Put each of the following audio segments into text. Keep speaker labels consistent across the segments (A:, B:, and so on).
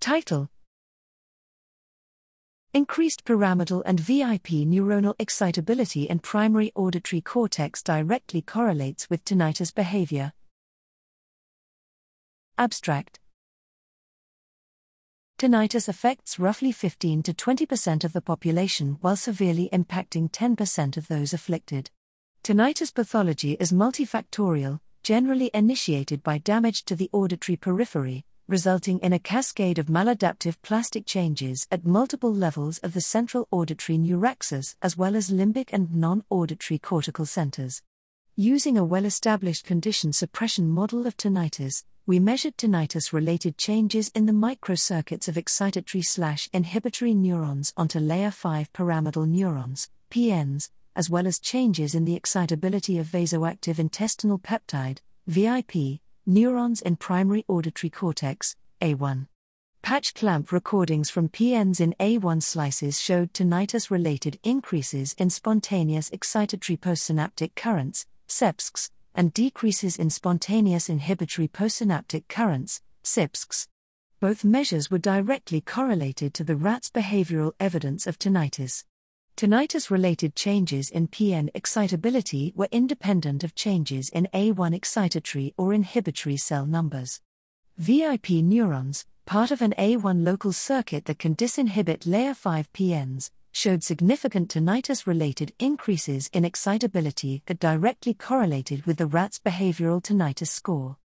A: Title Increased pyramidal and VIP neuronal excitability in primary auditory cortex directly correlates with tinnitus behavior. Abstract Tinnitus affects roughly 15 to 20% of the population while severely impacting 10% of those afflicted. Tinnitus pathology is multifactorial, generally initiated by damage to the auditory periphery, resulting in a cascade of maladaptive plastic changes at multiple levels of the central auditory neuraxis as well as limbic and non auditory cortical centers. Using a well established condition suppression model of tinnitus, we measured tinnitus related changes in the microcircuits of excitatory slash inhibitory neurons onto layer 5 pyramidal neurons, PNs, as well as changes in the excitability of vasoactive intestinal peptide, VIP, neurons in primary auditory cortex, A1. Patch clamp recordings from PNs in A1 slices showed tinnitus related increases in spontaneous excitatory postsynaptic currents, SEPSCs, and decreases in spontaneous inhibitory postsynaptic currents, SIPSCs. Both measures were directly correlated to the rat's behavioral evidence of tinnitus. Tinnitus related changes in PN excitability were independent of changes in A1 excitatory or inhibitory cell numbers. VIP neurons, part of an A1 local circuit that can disinhibit layer 5 PNs, showed significant tinnitus related increases in excitability that directly correlated with the rat's behavioral tinnitus score.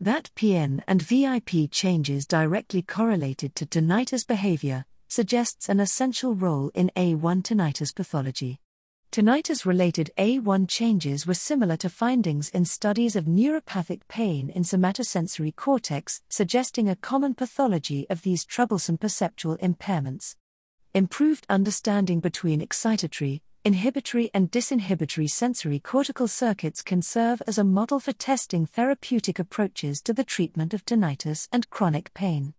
A: That PN and VIP changes directly correlated to tinnitus behavior suggests an essential role in A1 tinnitus pathology. Tinnitus related A1 changes were similar to findings in studies of neuropathic pain in somatosensory cortex, suggesting a common pathology of these troublesome perceptual impairments. Improved understanding between excitatory, inhibitory, and disinhibitory sensory cortical circuits can serve as a model for testing therapeutic approaches to the treatment of tinnitus and chronic pain.